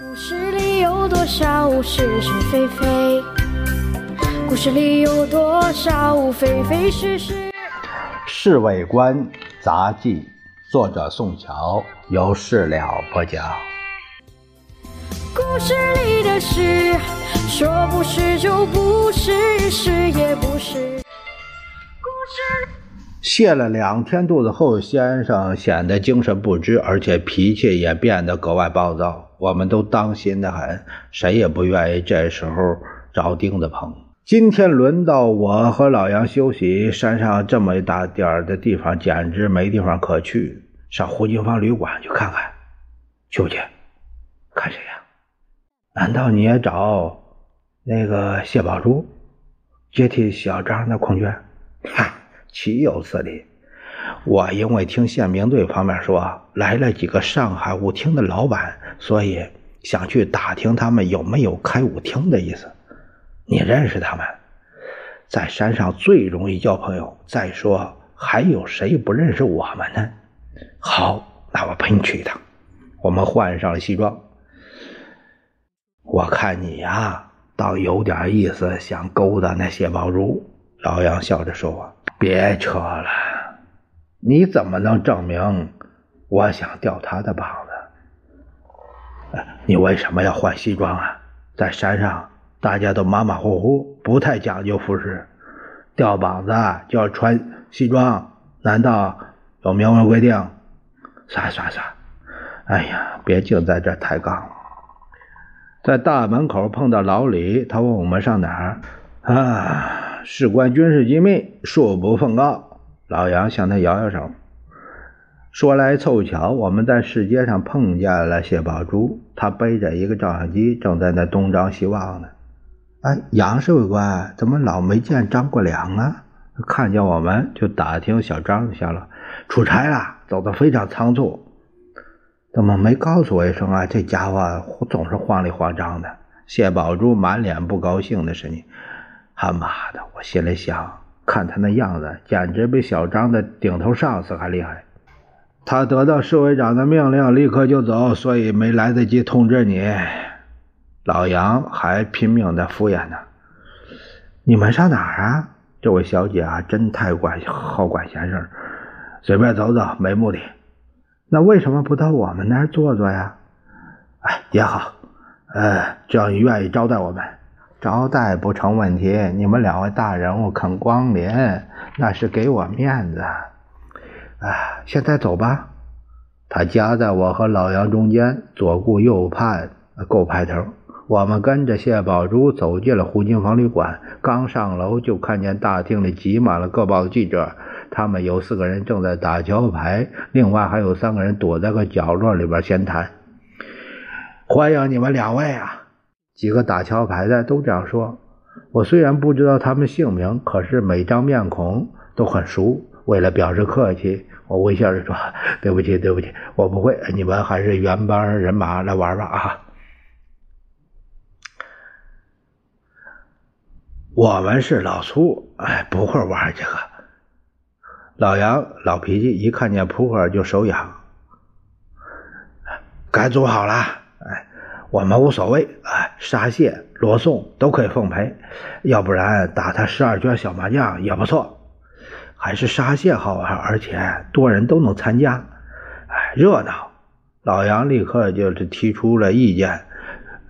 故事里有多少是是非非？故事里有多少非非是是？《侍卫官杂记》，作者宋乔，由事了不讲。故事里的事，说不是就不是，是也不是。故事。泻了两天肚子后，先生显得精神不支，而且脾气也变得格外暴躁。我们都当心的很，谁也不愿意这时候找钉子碰。今天轮到我和老杨休息，山上这么一大点儿的地方，简直没地方可去。上胡金芳旅馆去看看，去不去？看谁呀？难道你也找那个谢宝珠接替小张的空缺？哈，岂有此理！我因为听宪兵队方面说来了几个上海舞厅的老板，所以想去打听他们有没有开舞厅的意思。你认识他们，在山上最容易交朋友。再说，还有谁不认识我们呢？好，那我陪你去一趟。我们换上了西装。我看你呀，倒有点意思，想勾搭那谢宝珠。老杨笑着说：“别扯了。”你怎么能证明我想吊他的膀子？你为什么要换西装啊？在山上大家都马马虎虎，不太讲究服饰，吊膀子就要穿西装，难道有明文规定？算算算！哎呀，别净在这抬杠。在大门口碰到老李，他问我们上哪儿？啊，事关军事机密，恕不奉告。老杨向他摇摇手，说来凑巧，我们在市街上碰见了谢宝珠，他背着一个照相机，正在那东张西望呢。哎，杨侍卫官怎么老没见张国良啊？看见我们就打听小张去了，出差了，走得非常仓促，怎么没告诉我一声啊？这家伙总是慌里慌张的。谢宝珠满脸不高兴的声音：“他妈的！”我心里想。看他那样子，简直比小张的顶头上司还厉害。他得到侍卫长的命令，立刻就走，所以没来得及通知你。老杨还拼命的敷衍呢。你们上哪儿啊？这位小姐啊，真太管好管闲事，随便走走，没目的。那为什么不到我们那儿坐坐呀？哎，也好，呃，只要你愿意招待我们。招待不成问题，你们两位大人物肯光临，那是给我面子。啊，现在走吧。他夹在我和老杨中间，左顾右盼，够派头。我们跟着谢宝珠走进了胡金房旅馆，刚上楼就看见大厅里挤满了各报的记者，他们有四个人正在打桥牌，另外还有三个人躲在个角落里边闲谈。欢迎你们两位啊！几个打桥牌的都这样说。我虽然不知道他们姓名，可是每张面孔都很熟。为了表示客气，我微笑着说：“ 对不起，对不起，我不会。你们还是原班人马来玩吧。”啊，我们是老粗，哎，不会玩这个。老杨老脾气，一看见扑克就手痒。该组好了，我们无所谓，哎，沙蟹、罗宋都可以奉陪，要不然打他十二圈小麻将也不错。还是沙蟹好玩，而且多人都能参加，哎，热闹。老杨立刻就是提出了意见，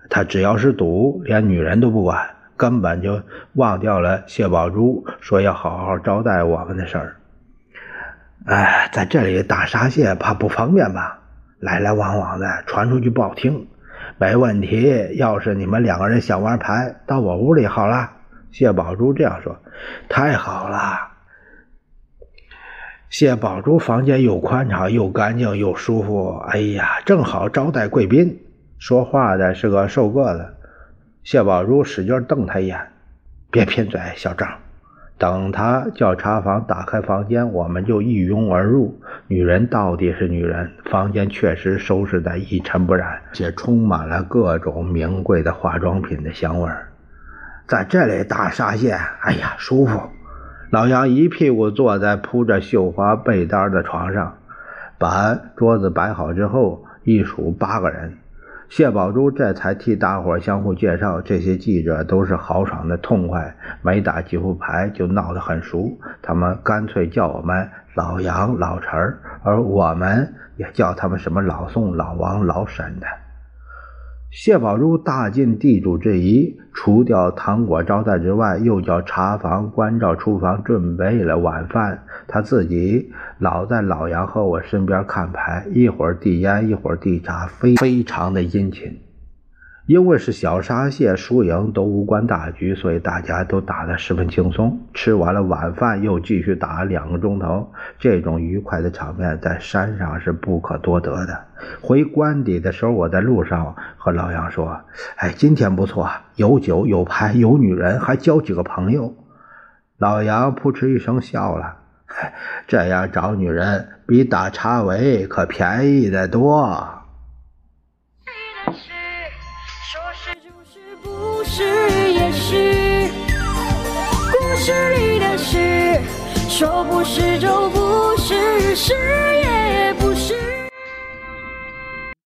他只要是赌，连女人都不管，根本就忘掉了谢宝珠说要好好招待我们的事儿。哎，在这里打沙蟹怕不方便吧？来来往往的，传出去不好听。没问题，要是你们两个人想玩牌，到我屋里好了。谢宝珠这样说，太好了。谢宝珠房间又宽敞又干净又舒服，哎呀，正好招待贵宾。说话的是个瘦个子，谢宝珠使劲瞪他一眼，别贫嘴，小张。等他叫茶房打开房间，我们就一拥而入。女人到底是女人，房间确实收拾得一尘不染，且充满了各种名贵的化妆品的香味儿。在这里大沙县，哎呀，舒服！老杨一屁股坐在铺着绣花被单的床上，把桌子摆好之后，一数八个人。谢宝珠这才替大伙相互介绍，这些记者都是豪爽的痛快，没打几副牌就闹得很熟。他们干脆叫我们老杨、老陈而我们也叫他们什么老宋、老王、老沈的。谢宝珠大尽地主之谊，除掉糖果招待之外，又叫茶房关照厨房准备了晚饭。他自己老在老杨和我身边看牌，一会儿递烟，一会儿递茶，非非常的殷勤。因为是小沙蟹，输赢都无关大局，所以大家都打得十分轻松。吃完了晚饭，又继续打两个钟头。这种愉快的场面在山上是不可多得的。回官邸的时候，我在路上和老杨说：“哎，今天不错，有酒有牌有女人，还交几个朋友。”老杨扑哧一声笑了：“ 这样找女人比打茶围可便宜得多。”是也是，故事里的事，说不是就不是，是。